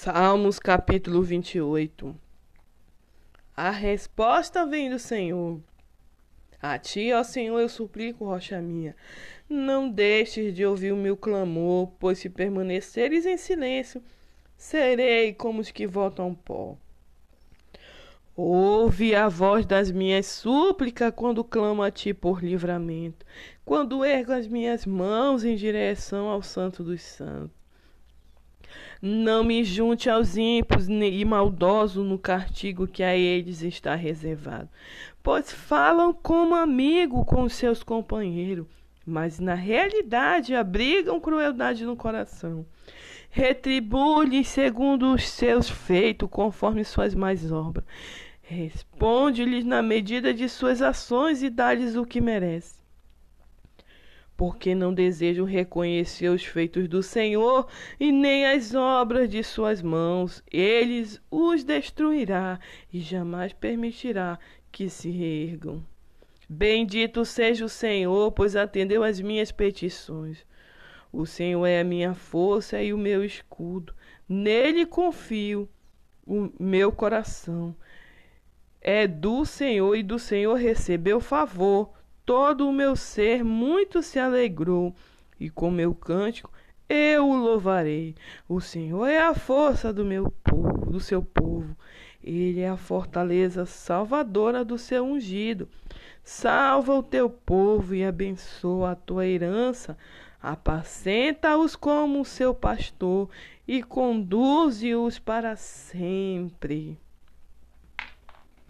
Salmos capítulo 28 A resposta vem do Senhor. A ti, ó Senhor, eu suplico, rocha minha. Não deixes de ouvir o meu clamor, pois se permaneceres em silêncio, serei como os que voltam ao pó. Ouve a voz das minhas súplicas quando clamo a ti por livramento, quando ergo as minhas mãos em direção ao Santo dos Santos. Não me junte aos ímpios e maldosos no castigo que a eles está reservado, pois falam como amigo com seus companheiros, mas na realidade abrigam crueldade no coração. Retribui-lhes segundo os seus feitos, conforme suas mais obras. Responde-lhes na medida de suas ações e dá-lhes o que merece porque não desejam reconhecer os feitos do Senhor e nem as obras de suas mãos. Eles os destruirá e jamais permitirá que se reergam. Bendito seja o Senhor, pois atendeu às minhas petições. O Senhor é a minha força e o meu escudo. Nele confio o meu coração. É do Senhor e do Senhor recebeu favor todo o meu ser muito se alegrou, e com meu cântico eu o louvarei. O Senhor é a força do meu povo, do seu povo. Ele é a fortaleza salvadora do seu ungido. Salva o teu povo e abençoa a tua herança. Apacenta-os como seu pastor e conduze-os para sempre.